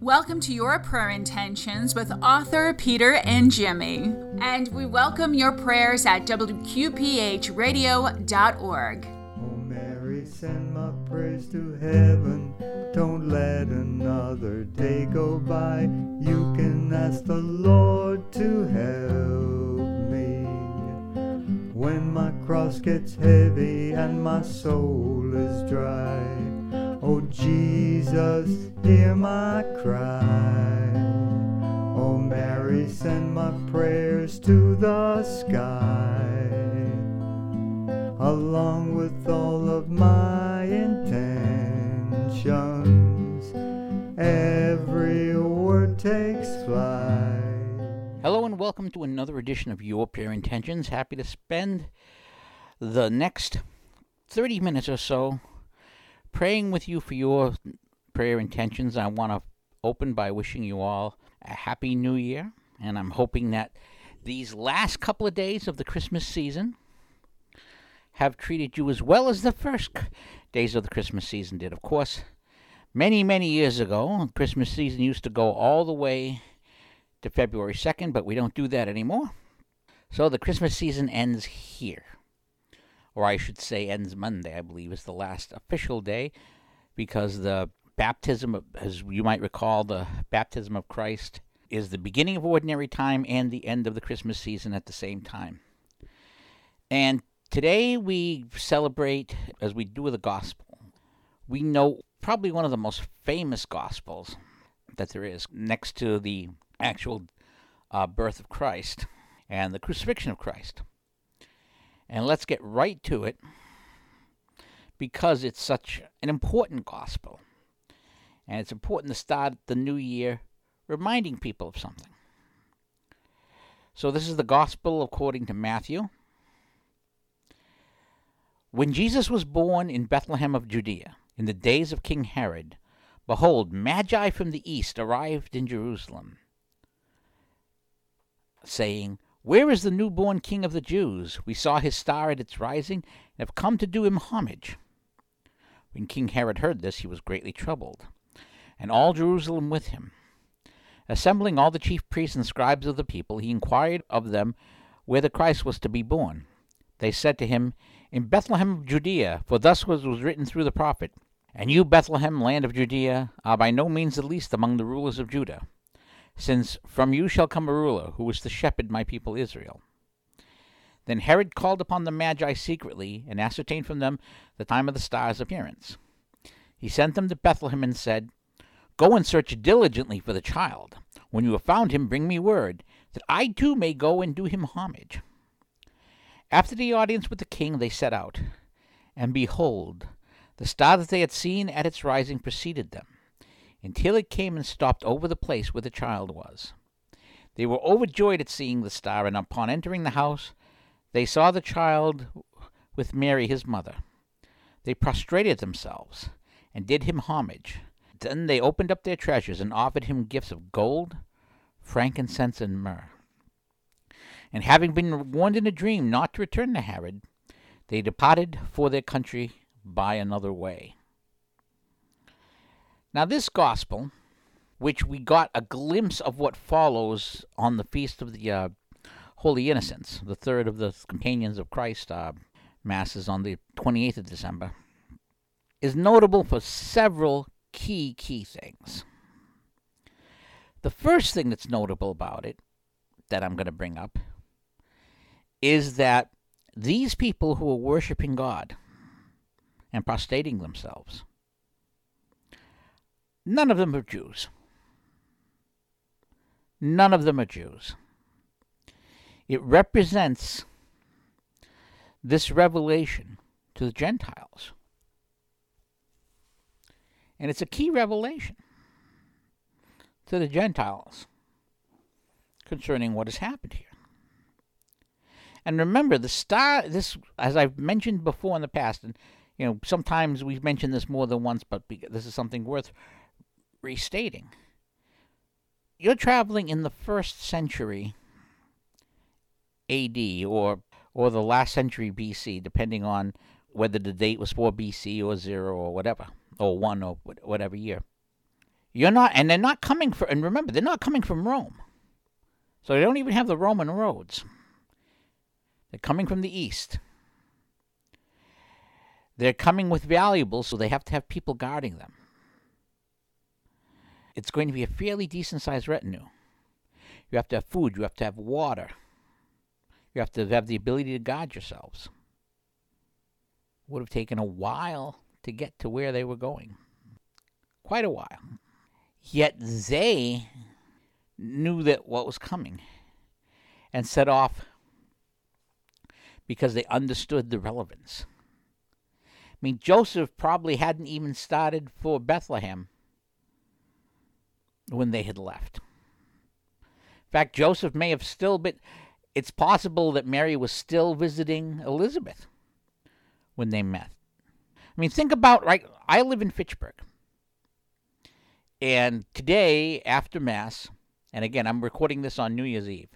Welcome to your prayer intentions with author Peter and Jimmy. And we welcome your prayers at WQPHradio.org. Oh, Mary, send my prayers to heaven. Don't let another day go by. You can ask the Lord to help me. When my cross gets heavy and my soul is dry. Oh, Jesus, hear my cry. Oh, Mary, send my prayers to the sky along with all of my intentions. Every word takes flight. Hello and welcome to another edition of Your Prayer Intentions. Happy to spend the next 30 minutes or so praying with you for your prayer intentions. I want to open by wishing you all a happy new year, and I'm hoping that these last couple of days of the Christmas season have treated you as well as the first days of the Christmas season did. Of course, many, many years ago, Christmas season used to go all the way to February 2nd, but we don't do that anymore. So the Christmas season ends here. Or I should say, ends Monday, I believe, is the last official day because the baptism, of, as you might recall, the baptism of Christ is the beginning of ordinary time and the end of the Christmas season at the same time. And today we celebrate, as we do with the gospel, we know probably one of the most famous gospels that there is next to the actual uh, birth of Christ and the crucifixion of Christ. And let's get right to it because it's such an important gospel. And it's important to start the new year reminding people of something. So, this is the gospel according to Matthew. When Jesus was born in Bethlehem of Judea, in the days of King Herod, behold, Magi from the east arrived in Jerusalem, saying, Where is the newborn King of the Jews? We saw his star at its rising, and have come to do him homage. When King Herod heard this, he was greatly troubled, and all Jerusalem with him. Assembling all the chief priests and scribes of the people, he inquired of them where the Christ was to be born. They said to him, In Bethlehem of Judea, for thus was, was written through the prophet, And you, Bethlehem, land of Judea, are by no means the least among the rulers of Judah, since from you shall come a ruler who is to shepherd my people Israel. Then Herod called upon the Magi secretly, and ascertained from them the time of the star's appearance. He sent them to Bethlehem and said, Go and search diligently for the child. When you have found him, bring me word, that I too may go and do him homage. After the audience with the king, they set out. And behold, the star that they had seen at its rising preceded them, until it came and stopped over the place where the child was. They were overjoyed at seeing the star, and upon entering the house, they saw the child with Mary his mother. They prostrated themselves and did him homage. Then they opened up their treasures and offered him gifts of gold, frankincense, and myrrh. And having been warned in a dream not to return to Herod, they departed for their country by another way. Now, this gospel, which we got a glimpse of what follows on the feast of the uh, Holy Innocents, the third of the Companions of Christ uh, masses on the 28th of December, is notable for several key, key things. The first thing that's notable about it, that I'm going to bring up, is that these people who are worshiping God and prostrating themselves, none of them are Jews. None of them are Jews. It represents this revelation to the Gentiles. And it's a key revelation to the Gentiles concerning what has happened here. And remember, the star, this, as I've mentioned before in the past, and you know, sometimes we've mentioned this more than once, but this is something worth restating. You're traveling in the first century AD or or the last century BC, depending on whether the date was 4 BC or 0 or whatever, or 1 or whatever year. You're not, and they're not coming from, and remember, they're not coming from Rome. So they don't even have the Roman roads. They're coming from the east. They're coming with valuables, so they have to have people guarding them. It's going to be a fairly decent sized retinue. You have to have food, you have to have water, you have to have the ability to guard yourselves. Would have taken a while to get to where they were going. Quite a while. Yet they knew that what was coming and set off because they understood the relevance. I mean, Joseph probably hadn't even started for Bethlehem when they had left. In fact, Joseph may have still been. It's possible that Mary was still visiting Elizabeth when they met. I mean, think about right. I live in Fitchburg, and today after Mass, and again, I'm recording this on New Year's Eve.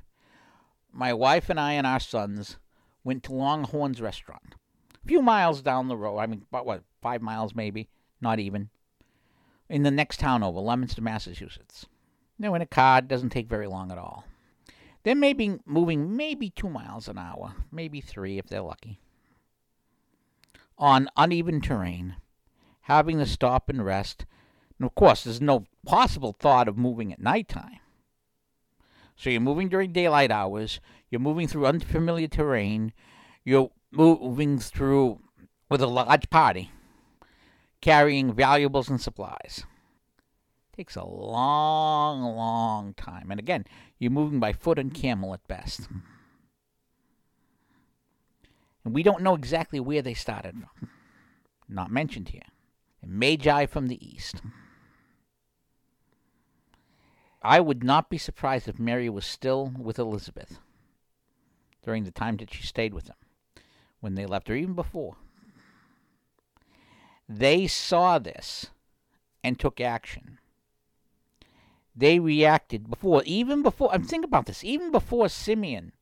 My wife and I and our sons went to Longhorn's restaurant, a few miles down the road. I mean, about what, five miles maybe, not even, in the next town over, Leominster, Massachusetts. No, in a car, it doesn't take very long at all. They may be moving maybe two miles an hour, maybe three if they're lucky. On uneven terrain, having to stop and rest. And of course, there's no possible thought of moving at nighttime. So you're moving during daylight hours, you're moving through unfamiliar terrain, you're moving through with a large party, carrying valuables and supplies. Takes a long, long time. And again, you're moving by foot and camel at best. And we don't know exactly where they started from. Not mentioned here. Magi from the east. I would not be surprised if Mary was still with Elizabeth during the time that she stayed with them when they left, or even before. They saw this and took action they reacted before, even before, I'm thinking about this, even before Simeon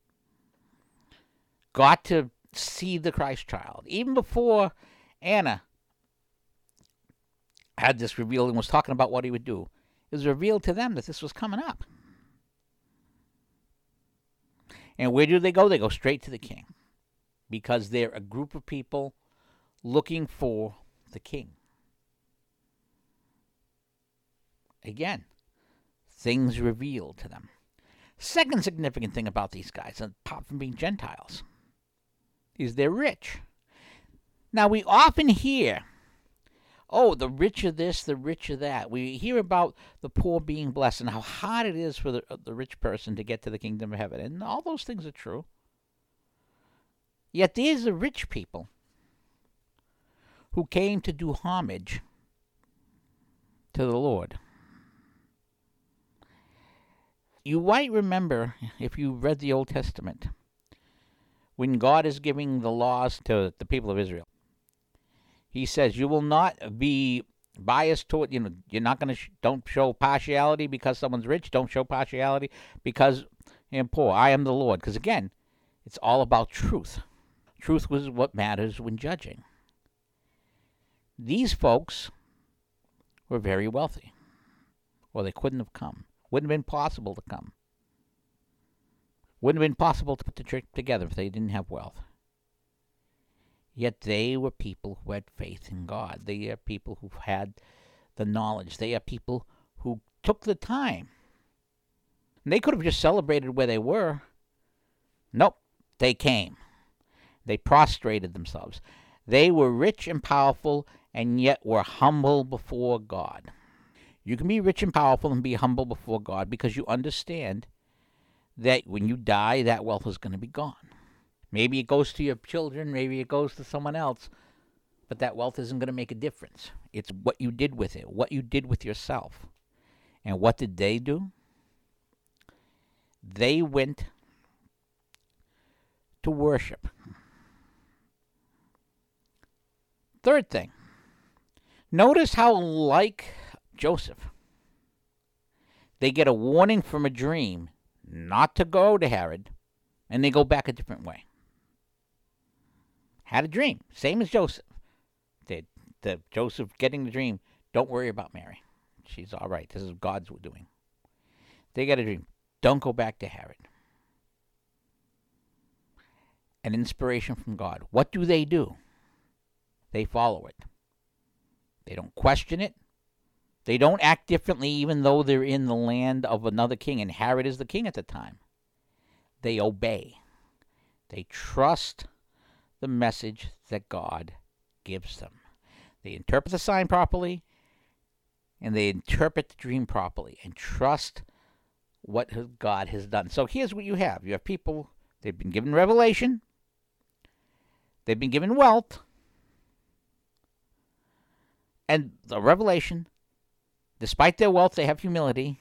got to see the Christ child, even before Anna had this revealed and was talking about what he would do, it was revealed to them that this was coming up. And where do they go? They go straight to the king because they're a group of people looking for the king. Again, things revealed to them. Second significant thing about these guys, apart from being Gentiles, is they're rich. Now, we often hear, oh, the rich are this, the rich are that. We hear about the poor being blessed and how hard it is for the, uh, the rich person to get to the kingdom of heaven. And all those things are true. Yet these are rich people who came to do homage to the Lord. You might remember, if you read the Old Testament, when God is giving the laws to the people of Israel, He says, You will not be biased toward, you know, you're not going to, sh- don't show partiality because someone's rich, don't show partiality because I'm poor. I am the Lord. Because again, it's all about truth. Truth was what matters when judging. These folks were very wealthy, or they couldn't have come. Wouldn't have been possible to come. Wouldn't have been possible to put the church together if they didn't have wealth. Yet they were people who had faith in God. They are people who had the knowledge. They are people who took the time. And they could have just celebrated where they were. Nope, they came. They prostrated themselves. They were rich and powerful, and yet were humble before God. You can be rich and powerful and be humble before God because you understand that when you die, that wealth is going to be gone. Maybe it goes to your children, maybe it goes to someone else, but that wealth isn't going to make a difference. It's what you did with it, what you did with yourself. And what did they do? They went to worship. Third thing, notice how like Joseph. They get a warning from a dream not to go to Herod, and they go back a different way. Had a dream, same as Joseph. Did the Joseph getting the dream? Don't worry about Mary. She's all right. This is God's doing. They got a dream. Don't go back to Herod. An inspiration from God. What do they do? They follow it. They don't question it. They don't act differently even though they're in the land of another king, and Herod is the king at the time. They obey. They trust the message that God gives them. They interpret the sign properly, and they interpret the dream properly, and trust what God has done. So here's what you have you have people, they've been given revelation, they've been given wealth, and the revelation, despite their wealth, they have humility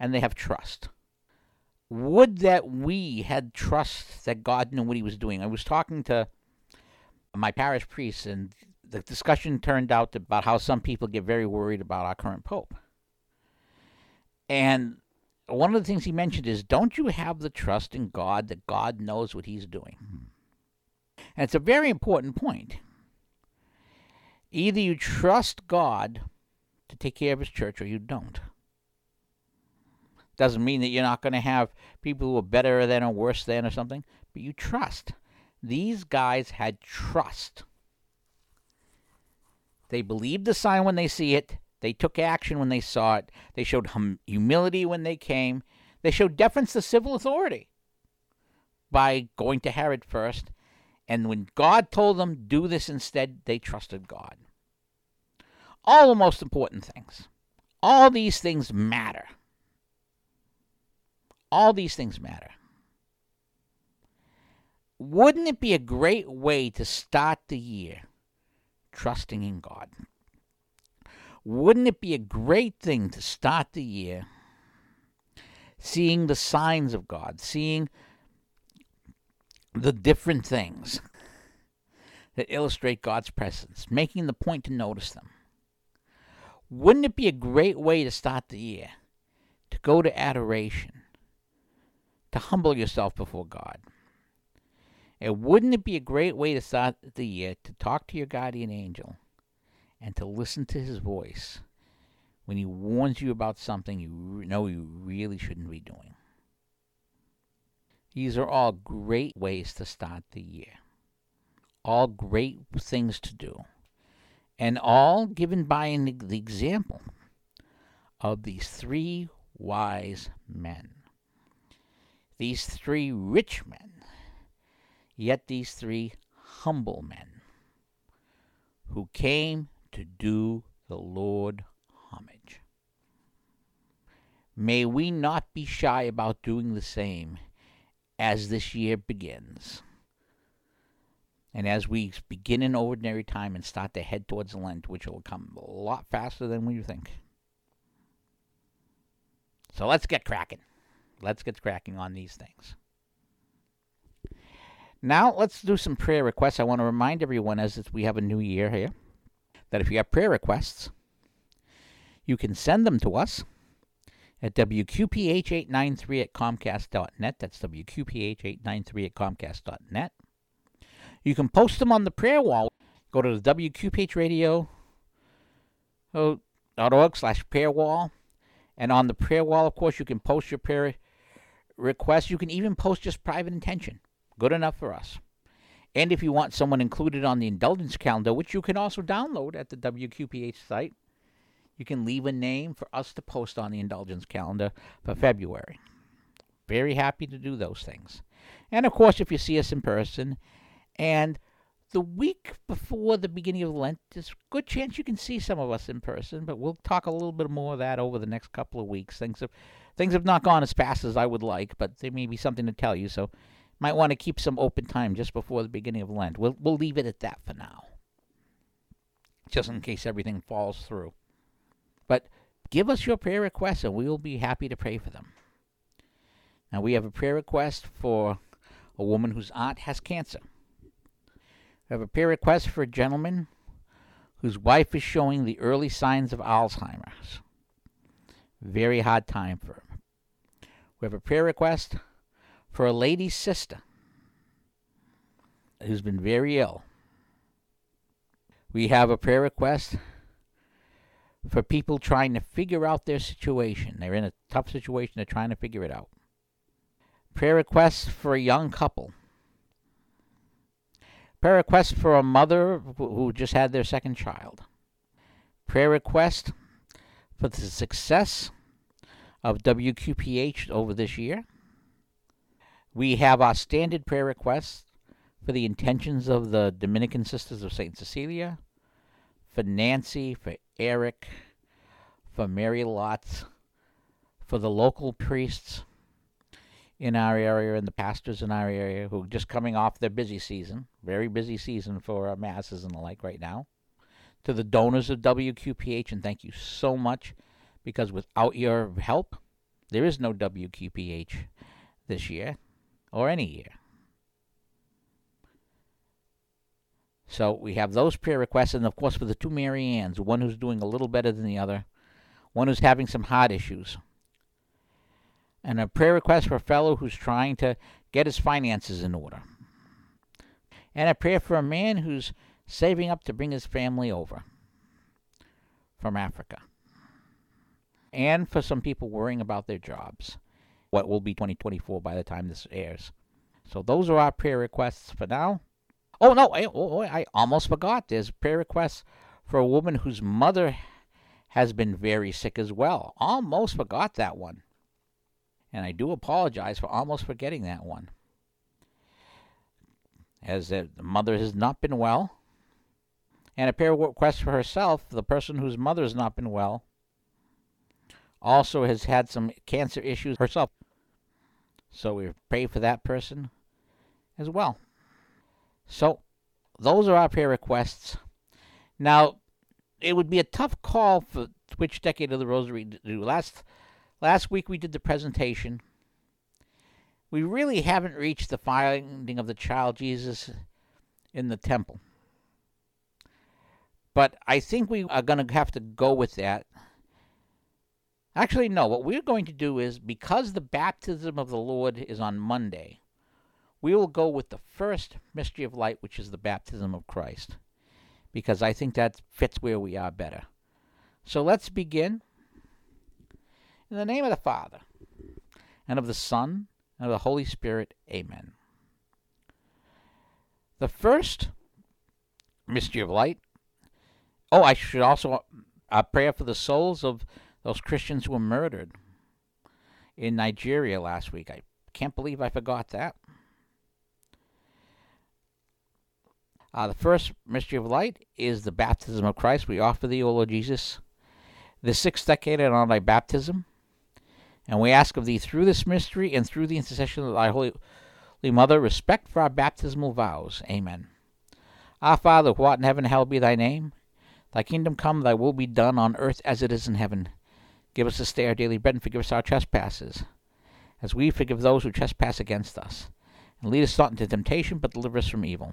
and they have trust. Would that we had trust that God knew what he was doing. I was talking to my parish priest, and the discussion turned out about how some people get very worried about our current pope. And one of the things he mentioned is don't you have the trust in God that God knows what he's doing? And it's a very important point. Either you trust God to take care of his church or you don't. Doesn't mean that you're not going to have people who are better than or worse than or something, but you trust. These guys had trust. They believed the sign when they see it. They took action when they saw it. They showed hum- humility when they came. They showed deference to civil authority by going to Herod first. And when God told them, do this instead, they trusted God. All the most important things. All these things matter. All these things matter. Wouldn't it be a great way to start the year trusting in God? Wouldn't it be a great thing to start the year seeing the signs of God, seeing the different things that illustrate God's presence, making the point to notice them? Wouldn't it be a great way to start the year to go to adoration? to humble yourself before God. And wouldn't it be a great way to start the year to talk to your guardian angel and to listen to his voice when he warns you about something you know you really shouldn't be doing? These are all great ways to start the year. All great things to do. And all given by the example of these three wise men these three rich men, yet these three humble men who came to do the Lord homage. May we not be shy about doing the same as this year begins. And as we begin in ordinary time and start to head towards Lent, which will come a lot faster than we think. So let's get cracking. Let's get cracking on these things. Now, let's do some prayer requests. I want to remind everyone as we have a new year here that if you have prayer requests, you can send them to us at WQPH893 at Comcast.net. That's WQPH893 at Comcast.net. You can post them on the prayer wall. Go to the WQPH oh, org slash prayer wall. And on the prayer wall, of course, you can post your prayer requests. You can even post just private intention. Good enough for us. And if you want someone included on the indulgence calendar, which you can also download at the WQPH site, you can leave a name for us to post on the indulgence calendar for February. Very happy to do those things. And of course, if you see us in person, and the week before the beginning of Lent, there's a good chance you can see some of us in person, but we'll talk a little bit more of that over the next couple of weeks. Things have Things have not gone as fast as I would like, but there may be something to tell you, so might want to keep some open time just before the beginning of Lent. We'll we'll leave it at that for now. Just in case everything falls through. But give us your prayer requests and we will be happy to pray for them. Now we have a prayer request for a woman whose aunt has cancer. We have a prayer request for a gentleman whose wife is showing the early signs of Alzheimer's. Very hard time for him. We have a prayer request for a lady's sister who's been very ill. We have a prayer request for people trying to figure out their situation. They're in a tough situation, they're trying to figure it out. Prayer requests for a young couple. Prayer request for a mother who just had their second child. Prayer request for the success of WQPH over this year. We have our standard prayer requests for the intentions of the Dominican Sisters of St. Cecilia, for Nancy, for Eric, for Mary Lotz, for the local priests in our area and the pastors in our area who are just coming off their busy season, very busy season for masses and the like right now. To the donors of WQPH, and thank you so much because without your help, there is no WQPH this year or any year. So we have those prayer requests, and of course for the two Mary Anns, one who's doing a little better than the other, one who's having some heart issues, and a prayer request for a fellow who's trying to get his finances in order, and a prayer for a man who's saving up to bring his family over from Africa, and for some people worrying about their jobs, what will be 2024 by the time this airs. So those are our prayer requests for now. Oh no! I, oh, oh, I almost forgot. There's prayer requests for a woman whose mother has been very sick as well. Almost forgot that one, and I do apologize for almost forgetting that one. As the mother has not been well, and a prayer request for herself, the person whose mother has not been well, also has had some cancer issues herself. So we pray for that person as well. So, those are our prayer requests. Now, it would be a tough call for which decade of the Rosary to do. Last last week we did the presentation. We really haven't reached the finding of the child Jesus in the temple. But I think we are going to have to go with that. Actually, no. What we're going to do is because the baptism of the Lord is on Monday, we will go with the first mystery of light, which is the baptism of Christ, because I think that fits where we are better. So let's begin. In the name of the Father, and of the Son, and of the Holy Spirit, amen. The first mystery of light. Oh, I should also pray for the souls of those Christians who were murdered in Nigeria last week. I can't believe I forgot that. Uh, the first mystery of light is the baptism of Christ. We offer thee, O Lord Jesus, the sixth decade and on thy baptism. And we ask of thee through this mystery and through the intercession of thy holy mother, respect for our baptismal vows. Amen. Our Father, who art in heaven, hallowed be thy name. Thy kingdom come, thy will be done on earth as it is in heaven. Give us this day our daily bread, and forgive us our trespasses, as we forgive those who trespass against us. And lead us not into temptation, but deliver us from evil.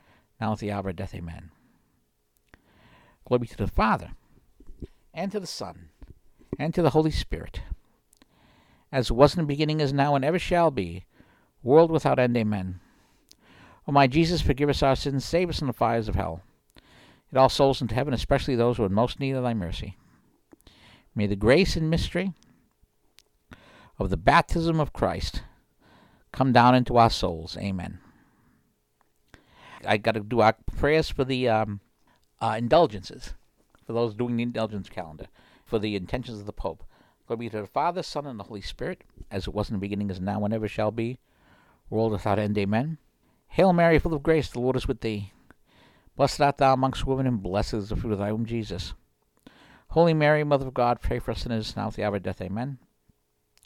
now at the hour of death. Amen. Glory be to the Father, and to the Son, and to the Holy Spirit, as it was in the beginning, is now, and ever shall be, world without end. Amen. O my Jesus, forgive us our sins, save us from the fires of hell. Get all souls into heaven, especially those who are most need of thy mercy. May the grace and mystery of the baptism of Christ come down into our souls. Amen. I got to do our prayers for the um, uh, indulgences, for those doing the indulgence calendar, for the intentions of the Pope. Glory be to the Father, Son, and the Holy Spirit, as it was in the beginning, is now, and ever shall be, world without end. Amen. Hail Mary, full of grace, the Lord is with thee. Blessed art thou amongst women, and blessed is the fruit of thy womb, Jesus. Holy Mary, Mother of God, pray for us sinners now at the hour of death. Amen.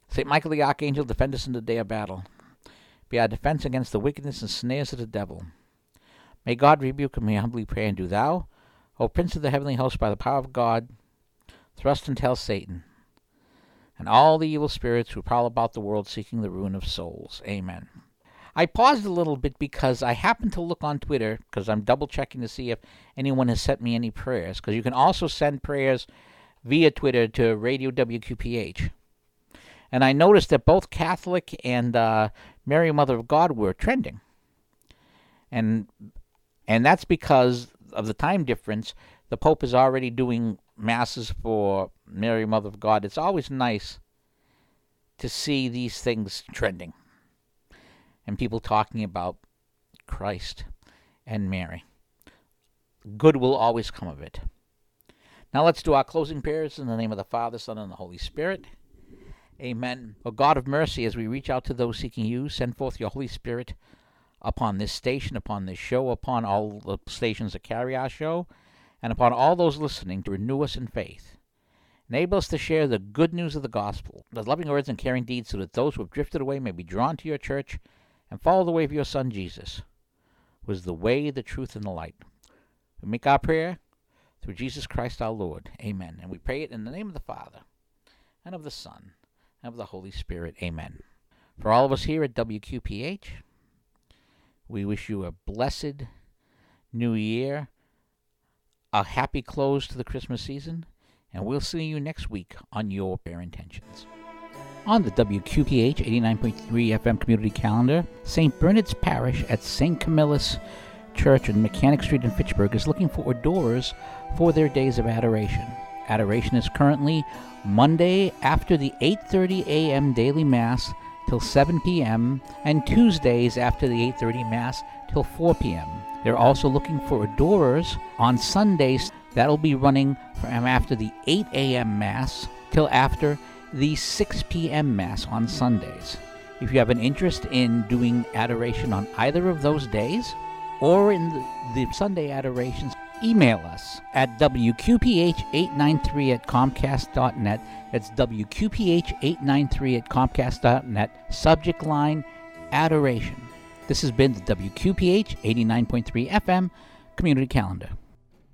Saint Michael the Archangel, defend us in the day of battle. Be our defense against the wickedness and snares of the devil. May God rebuke him, we humbly pray, and do thou, O Prince of the heavenly host, by the power of God, thrust and tell Satan, and all the evil spirits who prowl about the world seeking the ruin of souls. Amen. I paused a little bit because I happened to look on Twitter because I'm double checking to see if anyone has sent me any prayers. Because you can also send prayers via Twitter to Radio WQPH. And I noticed that both Catholic and uh, Mary Mother of God were trending. And and that's because of the time difference. The Pope is already doing masses for Mary Mother of God. It's always nice to see these things trending and people talking about Christ and Mary. Good will always come of it. Now let's do our closing prayers in the name of the Father, Son, and the Holy Spirit. Amen. O God of mercy, as we reach out to those seeking you, send forth your Holy Spirit upon this station, upon this show, upon all the stations that carry our show, and upon all those listening to renew us in faith. Enable us to share the good news of the gospel, the loving words and caring deeds, so that those who have drifted away may be drawn to your church and follow the way of your Son Jesus, who is the way, the truth, and the light. We make our prayer through Jesus Christ our Lord. Amen. And we pray it in the name of the Father, and of the Son, and of the Holy Spirit. Amen. For all of us here at WQPH, we wish you a blessed new year, a happy close to the Christmas season, and we'll see you next week on Your Prayer Intentions. On the WQPH 89.3 FM community calendar, St. Bernard's Parish at St. Camillus Church on Mechanic Street in Fitchburg is looking for adorers for their days of adoration. Adoration is currently Monday after the 8:30 a.m. daily mass till 7 p.m. and Tuesdays after the 8:30 mass till 4 p.m. They're also looking for adorers on Sundays that'll be running from after the 8 a.m. mass till after the 6 p.m. mass on Sundays. If you have an interest in doing adoration on either of those days or in the, the Sunday adorations, email us at wqph893 at comcast.net. That's wqph893 at comcast.net. Subject line Adoration. This has been the WQPH 89.3 FM Community Calendar.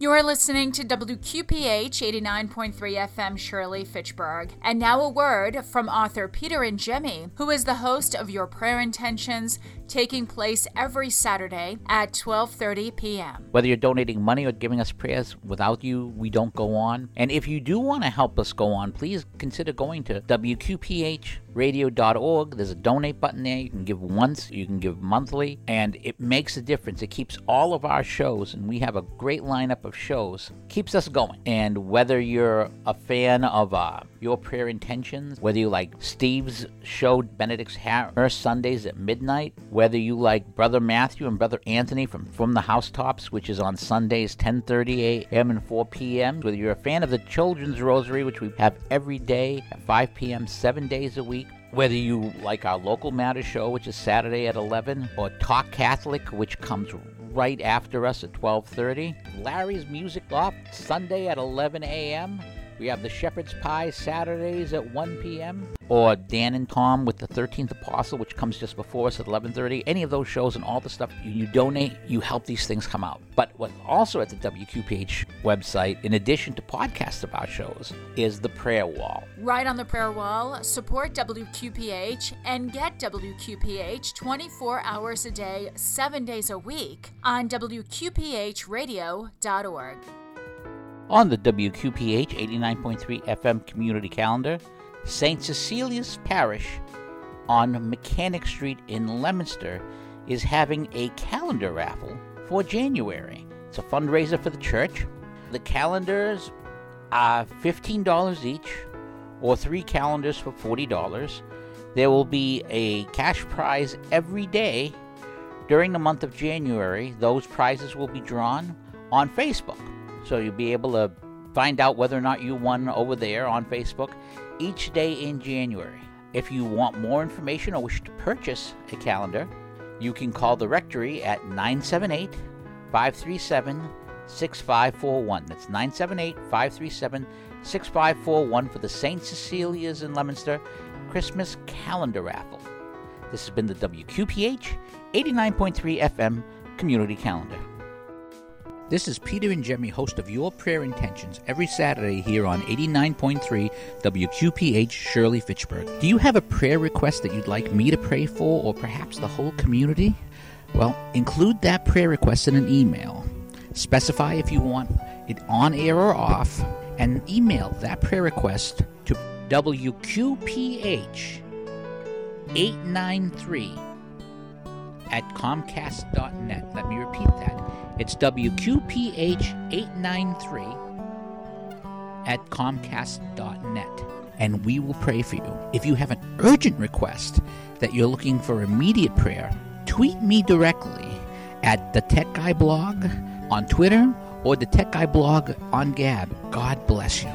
You're listening to WQPH 89.3 FM Shirley Fitchburg. And now a word from author Peter and Jemmy, who is the host of Your Prayer Intentions, taking place every Saturday at 12:30 p.m. Whether you're donating money or giving us prayers, without you we don't go on. And if you do want to help us go on, please consider going to wqphradio.org. There's a donate button there. You can give once, you can give monthly, and it makes a difference. It keeps all of our shows and we have a great lineup of shows. Keeps us going. And whether you're a fan of uh, Your Prayer Intentions, whether you like Steve's show Benedict's Harris Sundays at midnight, whether you like Brother Matthew and Brother Anthony from From the Housetops, which is on Sundays 10:30 a.m. and 4 p.m. Whether you're a fan of the Children's Rosary, which we have every day at 5 p.m. 7 days a week, whether you like our local matter show, which is Saturday at 11, or Talk Catholic, which comes right after us at 12:30, Larry's Music Loft Sunday at 11 a.m. We have the Shepherd's Pie Saturdays at 1 p.m. or Dan and Tom with the 13th Apostle, which comes just before us at 11:30. Any of those shows and all the stuff you, you donate, you help these things come out. But what also at the WQPH website, in addition to podcasts our shows, is the prayer wall. Right on the prayer wall, support WQPH and get WQPH 24 hours a day, 7 days a week on WQPHradio.org. On the WQPH 89.3 FM community calendar, St. Cecilia's Parish on Mechanic Street in Leominster is having a calendar raffle for January. It's a fundraiser for the church. The calendars are $15 each, or three calendars for $40. There will be a cash prize every day during the month of January. Those prizes will be drawn on Facebook. So you'll be able to find out whether or not you won over there on Facebook each day in January. If you want more information or wish to purchase a calendar, you can call the rectory at 978 537 6541. That's 978 537 6541 for the St. Cecilia's in Leominster Christmas Calendar Raffle. This has been the WQPH 89.3 FM Community Calendar. This is Peter and Jemmy, host of Your Prayer Intentions, every Saturday here on 89.3 WQPH Shirley Fitchburg. Do you have a prayer request that you'd like me to pray for, or perhaps the whole community? Well, include that prayer request in an email. Specify if you want it on air or off, and email that prayer request to WQPH893 at Comcast.net. Let me repeat that. It's WQPH893 at Comcast.net. And we will pray for you. If you have an urgent request that you're looking for immediate prayer, tweet me directly at the Tech Guy blog on Twitter or the Tech Guy blog on Gab. God bless you.